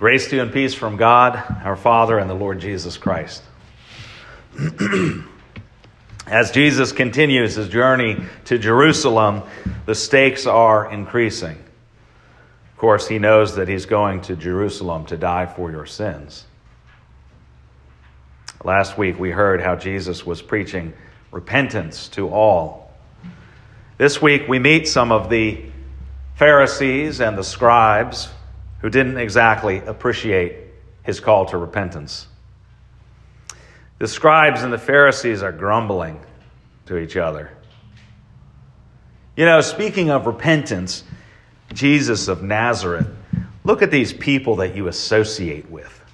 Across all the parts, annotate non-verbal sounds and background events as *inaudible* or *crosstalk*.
Grace to you and peace from God, our Father, and the Lord Jesus Christ. *clears throat* As Jesus continues his journey to Jerusalem, the stakes are increasing. Of course, he knows that he's going to Jerusalem to die for your sins. Last week, we heard how Jesus was preaching repentance to all. This week, we meet some of the Pharisees and the scribes who didn't exactly appreciate his call to repentance. The scribes and the Pharisees are grumbling to each other. You know, speaking of repentance, Jesus of Nazareth, look at these people that you associate with.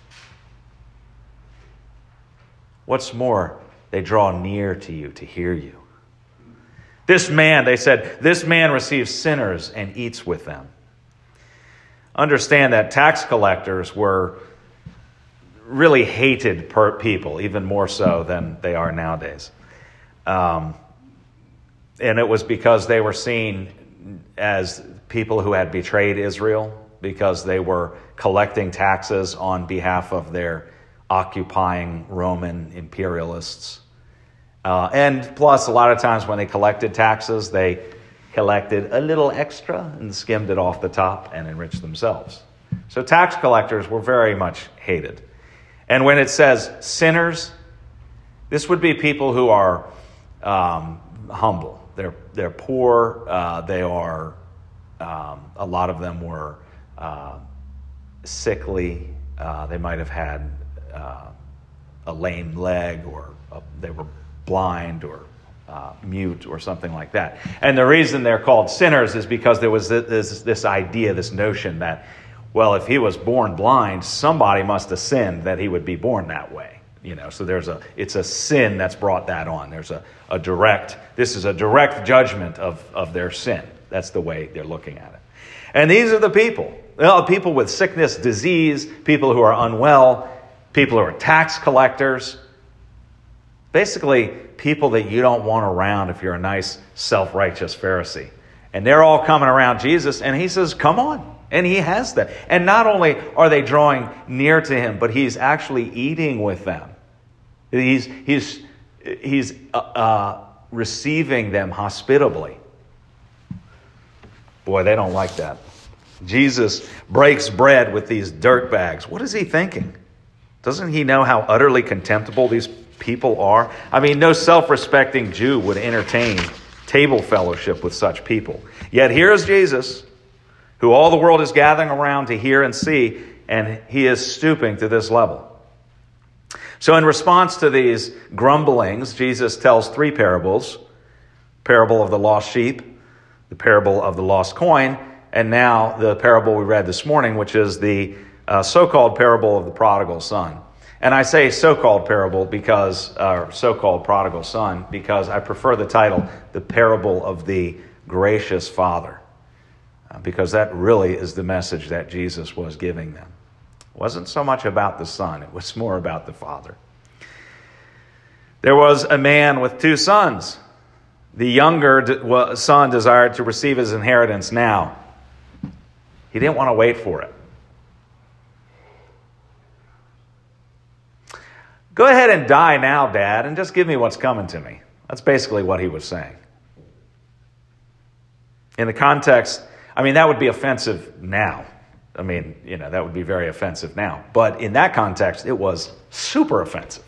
What's more, they draw near to you to hear you. This man, they said, this man receives sinners and eats with them understand that tax collectors were really hated people, even more so than they are nowadays. Um, and it was because they were seen as people who had betrayed Israel because they were collecting taxes on behalf of their occupying Roman imperialists. Uh, and plus, a lot of times when they collected taxes, they collected a little extra and skimmed it off the top and enriched themselves. So tax collectors were very much hated. And when it says sinners, this would be people who are um, humble. They're, they're poor. Uh, they are, um, a lot of them were uh, sickly. Uh, they might have had uh, a lame leg or a, they were blind or uh, mute or something like that. And the reason they're called sinners is because there was this, this idea, this notion that, well, if he was born blind, somebody must have sinned that he would be born that way. You know, so there's a it's a sin that's brought that on. There's a, a direct this is a direct judgment of, of their sin. That's the way they're looking at it. And these are the people. Well, people with sickness, disease, people who are unwell, people who are tax collectors, Basically, people that you don't want around if you're a nice, self righteous Pharisee. And they're all coming around Jesus, and he says, Come on. And he has that. And not only are they drawing near to him, but he's actually eating with them. He's, he's, he's uh, uh, receiving them hospitably. Boy, they don't like that. Jesus breaks bread with these dirt bags. What is he thinking? Doesn't he know how utterly contemptible these people are. I mean, no self respecting Jew would entertain table fellowship with such people. Yet here's Jesus, who all the world is gathering around to hear and see, and he is stooping to this level. So, in response to these grumblings, Jesus tells three parables parable of the lost sheep, the parable of the lost coin, and now the parable we read this morning, which is the uh, so called parable of the prodigal son. And I say so called parable because, uh, so called prodigal son, because I prefer the title, The Parable of the Gracious Father, uh, because that really is the message that Jesus was giving them. It wasn't so much about the son, it was more about the father. There was a man with two sons. The younger son desired to receive his inheritance now. He didn't want to wait for it. Go ahead and die now, Dad, and just give me what's coming to me. That's basically what he was saying. In the context, I mean, that would be offensive now. I mean, you know, that would be very offensive now. But in that context, it was super offensive.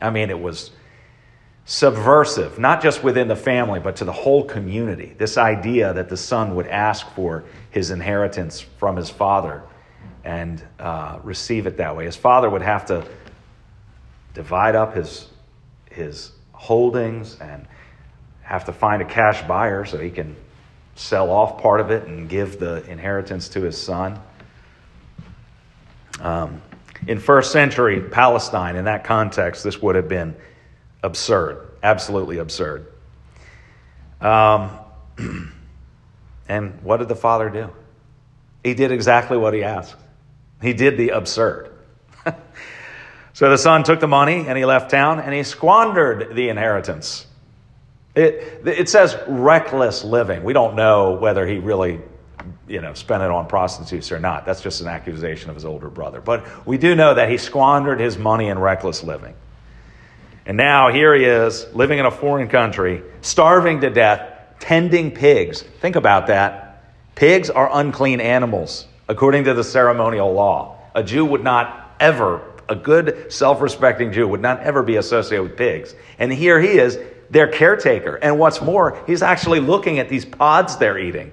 I mean, it was subversive, not just within the family, but to the whole community. This idea that the son would ask for his inheritance from his father and uh, receive it that way. His father would have to divide up his, his holdings and have to find a cash buyer so he can sell off part of it and give the inheritance to his son. Um, in first century Palestine, in that context, this would have been absurd, absolutely absurd. Um, *clears throat* and what did the father do? He did exactly what he asked. He did the absurd. *laughs* So the son took the money and he left town and he squandered the inheritance. It, it says reckless living. We don't know whether he really you know, spent it on prostitutes or not. That's just an accusation of his older brother. But we do know that he squandered his money in reckless living. And now here he is, living in a foreign country, starving to death, tending pigs. Think about that. Pigs are unclean animals, according to the ceremonial law. A Jew would not ever, a good, self respecting Jew would not ever be associated with pigs. And here he is, their caretaker. And what's more, he's actually looking at these pods they're eating.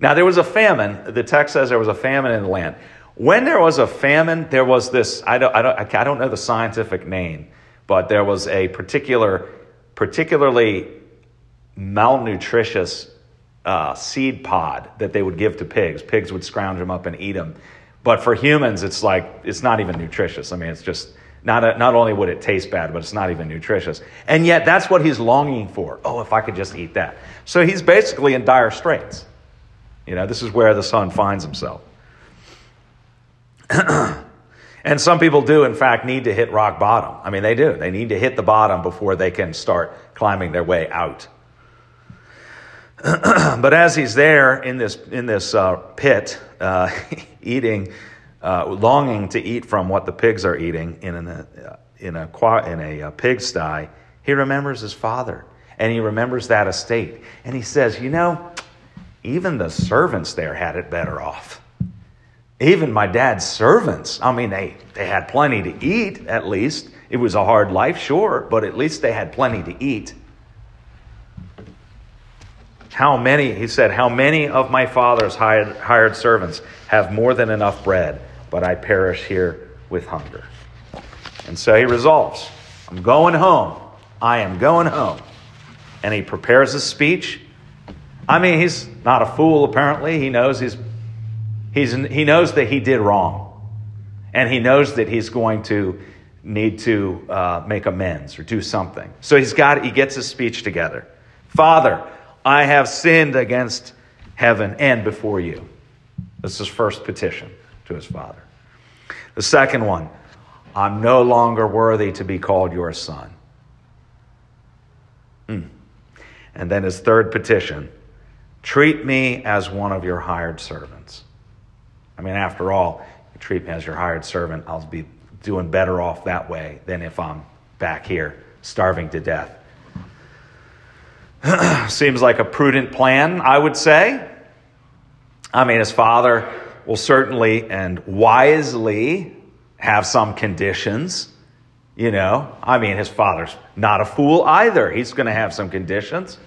Now, there was a famine. The text says there was a famine in the land. When there was a famine, there was this, I don't, I don't, I don't know the scientific name, but there was a particular, particularly malnutritious uh, seed pod that they would give to pigs. Pigs would scrounge them up and eat them. But for humans, it's like, it's not even nutritious. I mean, it's just, not, a, not only would it taste bad, but it's not even nutritious. And yet, that's what he's longing for. Oh, if I could just eat that. So he's basically in dire straits. You know, this is where the son finds himself. *clears throat* and some people do, in fact, need to hit rock bottom. I mean, they do. They need to hit the bottom before they can start climbing their way out. *clears throat* but as he's there in this, in this uh, pit, uh, *laughs* eating, uh, longing to eat from what the pigs are eating in, an, uh, in a, in a, uh, pigsty, he remembers his father and he remembers that estate. And he says, You know, even the servants there had it better off. Even my dad's servants, I mean, they, they had plenty to eat, at least. It was a hard life, sure, but at least they had plenty to eat. How many, he said, how many of my father's hired, hired servants have more than enough bread, but I perish here with hunger? And so he resolves, I'm going home. I am going home. And he prepares a speech I mean, he's not a fool, apparently. He knows, he's, he's, he knows that he did wrong. And he knows that he's going to need to uh, make amends or do something. So he's got, he gets his speech together. Father, I have sinned against heaven and before you. This is his first petition to his father. The second one, I'm no longer worthy to be called your son. Hmm. And then his third petition, Treat me as one of your hired servants. I mean, after all, you treat me as your hired servant, I'll be doing better off that way than if I'm back here starving to death. *clears throat* Seems like a prudent plan, I would say. I mean, his father will certainly and wisely have some conditions. You know, I mean, his father's not a fool either. He's going to have some conditions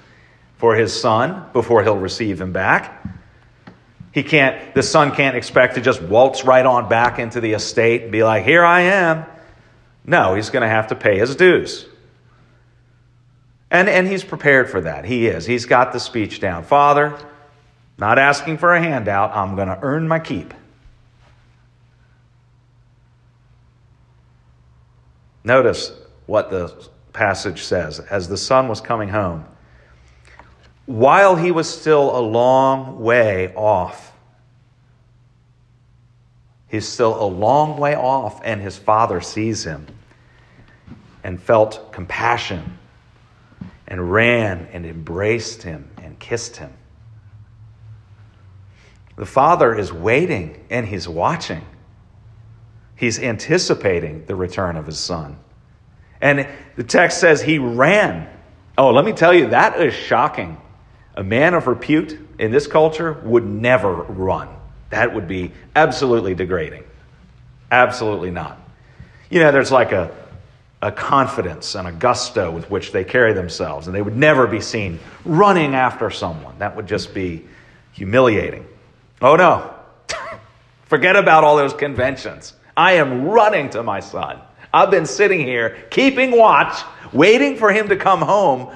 for his son before he'll receive him back. He can't, the son can't expect to just waltz right on back into the estate and be like, here I am. No, he's going to have to pay his dues. And, and he's prepared for that. He is. He's got the speech down. Father, not asking for a handout, I'm going to earn my keep. Notice what the passage says. As the son was coming home, while he was still a long way off. He's still a long way off, and his father sees him and felt compassion and ran and embraced him and kissed him. The father is waiting and he's watching. He's anticipating the return of his son. And the text says he ran. Oh, let me tell you, that is shocking. A man of repute in this culture would never run. That would be absolutely degrading. Absolutely not. You know, there's like a, a confidence and a gusto with which they carry themselves, and they would never be seen running after someone. That would just be humiliating. Oh no. *laughs* Forget about all those conventions. I am running to my son. I've been sitting here keeping watch, waiting for him to come home.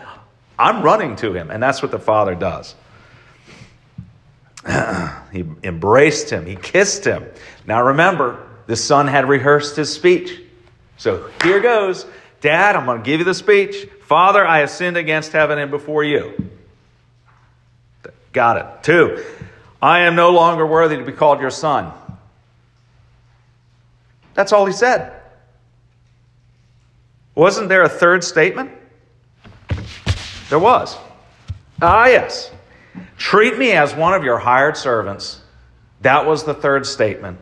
I'm running to him. And that's what the father does. *clears throat* he embraced him, he kissed him. Now remember, the son had rehearsed his speech. So here goes Dad, I'm going to give you the speech. Father, I have sinned against heaven and before you. Got it. Two, I am no longer worthy to be called your son. That's all he said. Wasn't there a third statement? There was. Ah, yes. Treat me as one of your hired servants. That was the third statement.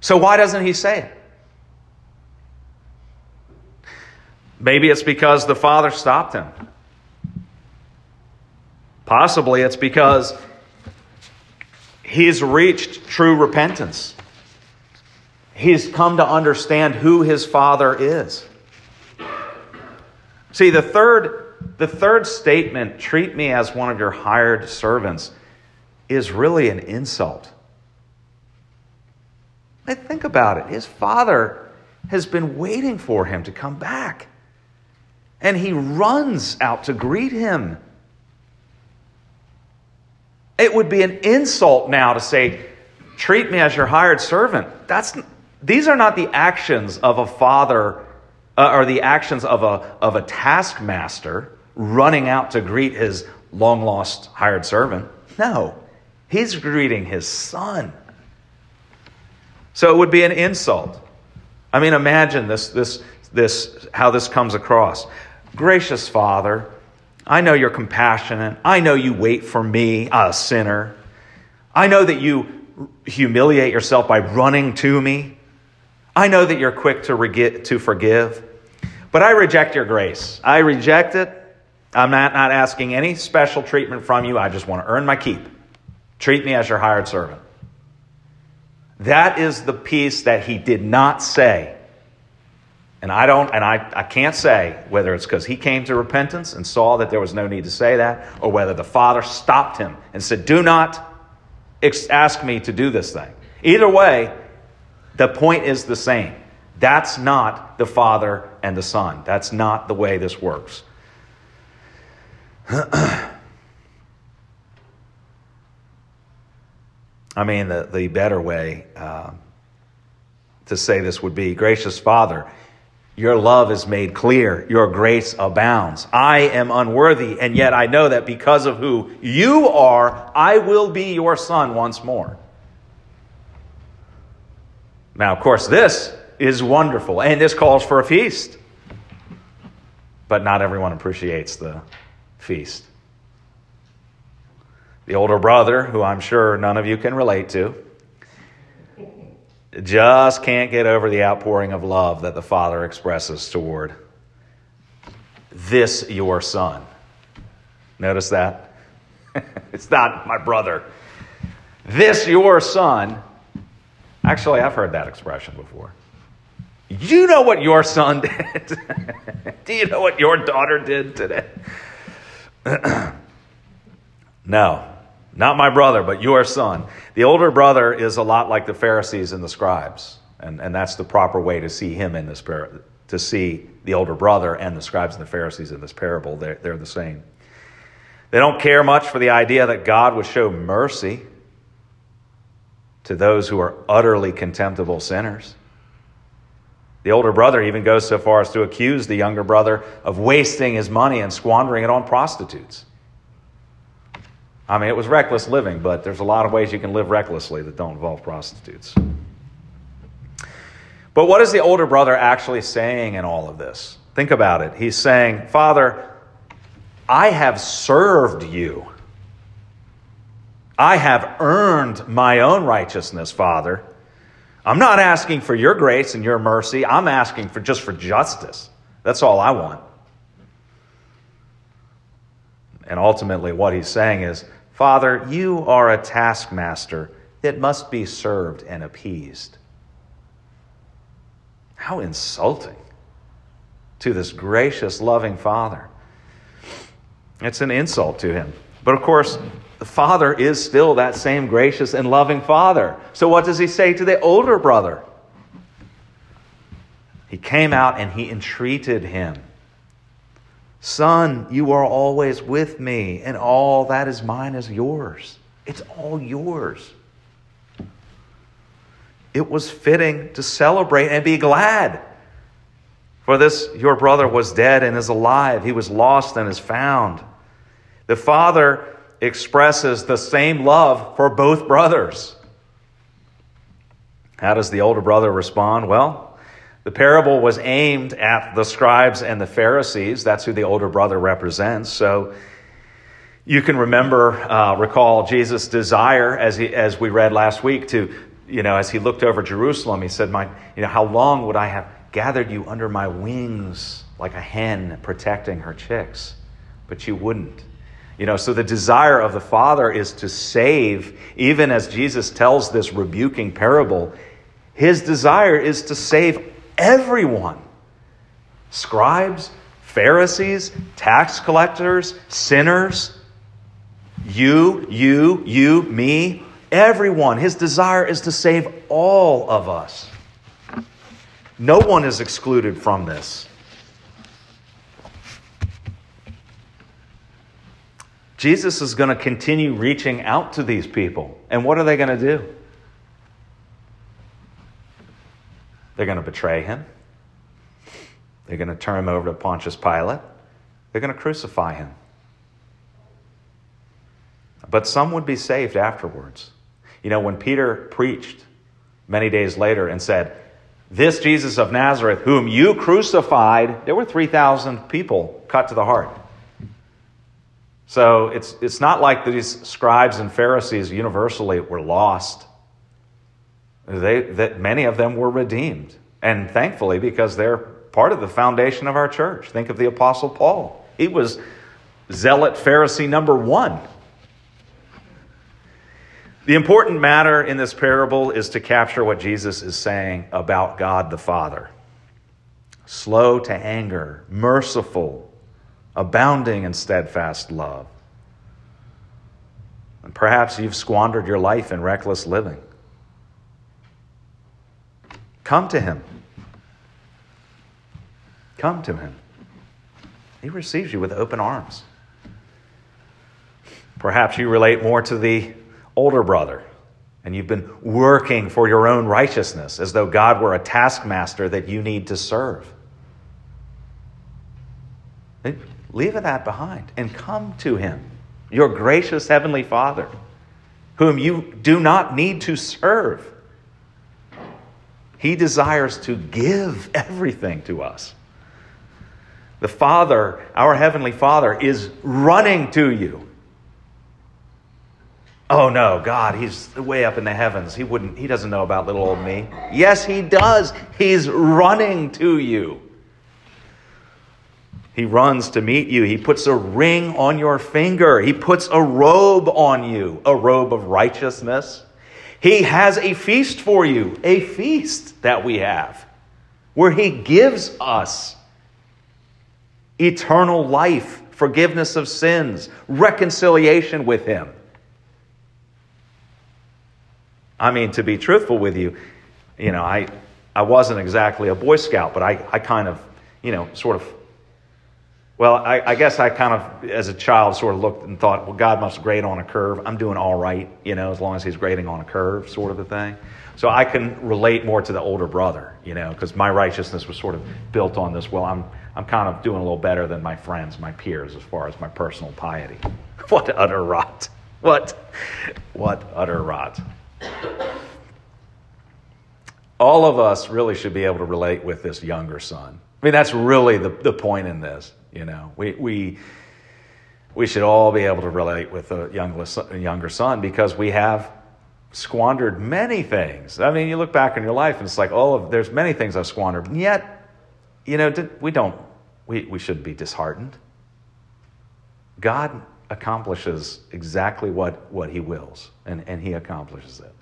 So why doesn't he say it? Maybe it's because the father stopped him. Possibly it's because he's reached true repentance. He's come to understand who his father is. See, the third, the third statement, treat me as one of your hired servants, is really an insult. I think about it. His father has been waiting for him to come back. And he runs out to greet him. It would be an insult now to say, treat me as your hired servant. That's, these are not the actions of a father uh, or the actions of a, of a taskmaster running out to greet his long lost hired servant. No, he's greeting his son. So it would be an insult. I mean, imagine this, this, this, how this comes across. Gracious Father, I know you're compassionate. I know you wait for me, a sinner. I know that you humiliate yourself by running to me. I know that you're quick to, to forgive. But I reject your grace. I reject it. I'm not, not asking any special treatment from you. I just want to earn my keep. Treat me as your hired servant. That is the piece that he did not say and I don't, and I, I can't say whether it's because he came to repentance and saw that there was no need to say that, or whether the Father stopped him and said, Do not ask me to do this thing. Either way, the point is the same. That's not the Father and the Son. That's not the way this works. *clears throat* I mean, the, the better way uh, to say this would be Gracious Father, your love is made clear. Your grace abounds. I am unworthy, and yet I know that because of who you are, I will be your son once more. Now, of course, this is wonderful, and this calls for a feast. But not everyone appreciates the feast. The older brother, who I'm sure none of you can relate to, just can't get over the outpouring of love that the Father expresses toward this your son. Notice that? *laughs* it's not my brother. This your son. Actually, I've heard that expression before. You know what your son did? *laughs* Do you know what your daughter did today? *clears throat* no, not my brother, but your son. The older brother is a lot like the Pharisees and the scribes. And, and that's the proper way to see him in this par- to see the older brother and the scribes and the Pharisees in this parable. They're, they're the same. They don't care much for the idea that God would show mercy to those who are utterly contemptible sinners. The older brother even goes so far as to accuse the younger brother of wasting his money and squandering it on prostitutes. I mean, it was reckless living, but there's a lot of ways you can live recklessly that don't involve prostitutes. But what is the older brother actually saying in all of this? Think about it. He's saying, Father, I have served you. I have earned my own righteousness, Father. I'm not asking for your grace and your mercy. I'm asking for just for justice. That's all I want. And ultimately, what he's saying is, Father, you are a taskmaster that must be served and appeased. How insulting to this gracious, loving Father. It's an insult to him. But of course, the Father is still that same gracious and loving Father. So what does he say to the older brother? He came out and he entreated him. Son, you are always with me, and all that is mine is yours. It's all yours. It was fitting to celebrate and be glad. For this, your brother was dead and is alive. He was lost and is found. The father expresses the same love for both brothers. How does the older brother respond? Well, the parable was aimed at the scribes and the Pharisees. That's who the older brother represents. So You can remember, uh, recall Jesus' desire, as, he, as we read last week, to, you know, as he looked over Jerusalem, he said, my, you know, How long would I have gathered you under my wings like a hen protecting her chicks? But you wouldn't. You know, so the desire of the Father is to save, even as Jesus tells this rebuking parable, his desire is to save everyone scribes, Pharisees, tax collectors, sinners, you, you, you, me, everyone. His desire is to save all of us. No one is excluded from this. Jesus is going to continue reaching out to these people. And what are they going to do? They're going to betray him. They're going to turn him over to Pontius Pilate. They're going to crucify him. But some would be saved afterwards. You know, when Peter preached many days later and said, This Jesus of Nazareth, whom you crucified, there were 3,000 people cut to the heart. So it's, it's not like these scribes and Pharisees universally were lost. They, that many of them were redeemed. And thankfully, because they're part of the foundation of our church. Think of the Apostle Paul. He was zealot Pharisee number one. The important matter in this parable is to capture what Jesus is saying about God the Father slow to anger, merciful, abounding in steadfast love. And perhaps you've squandered your life in reckless living. Come to Him. Come to Him. He receives you with open arms. Perhaps you relate more to the older brother and you've been working for your own righteousness as though God were a taskmaster that you need to serve. Leave that behind and come to Him, your gracious Heavenly Father, whom you do not need to serve. He desires to give everything to us. The Father, our Heavenly Father, is running to you. Oh no, God, he's way up in the heavens. He wouldn't he doesn't know about little old me. Yes, he does. He's running to you. He runs to meet you. He puts a ring on your finger. He puts a robe on you, a robe of righteousness. He has a feast for you, a feast that we have, where He gives us eternal life, forgiveness of sins, reconciliation with Him. I mean, to be truthful with you, you know, I, I wasn't exactly a Boy Scout, but I, I kind of, you know, sort of well, I, I, guess I kind of, as a child, sort of looked and thought, well, God must grade on a curve. I'm doing all right, you know, as long as He's grading on a curve, sort of a thing. So I can relate more to the older brother, you know, because my righteousness was sort of built on this. Well, I'm, I'm kind of doing a little better than my friends, my peers, as far as my personal piety. *laughs* what utter rot. What, what utter rot. All of us really should be able to relate with this younger son. I mean, that's really the, the point in this. You know, we, we, we should all be able to relate with a younger, son because we have squandered many things. I mean, you look back in your life and it's like, oh, there's many things I've squandered. And yet, you know, we don't, we, we shouldn't be disheartened. God accomplishes exactly what, what he wills, and, and he accomplishes it.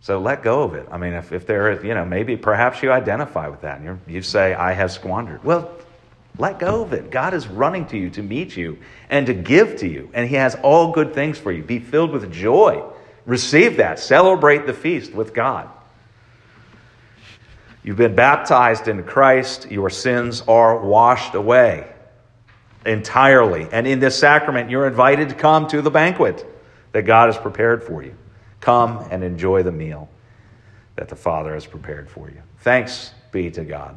So let go of it. I mean, if, if there is, you know, maybe perhaps you identify with that and you you say, I have squandered. Well, let go of it. God is running to you to meet you and to give to you. And He has all good things for you. Be filled with joy. Receive that. Celebrate the feast with God. You've been baptized in Christ. Your sins are washed away entirely. And in this sacrament, you're invited to come to the banquet that God has prepared for you. Come and enjoy the meal that the Father has prepared for you. Thanks be to God.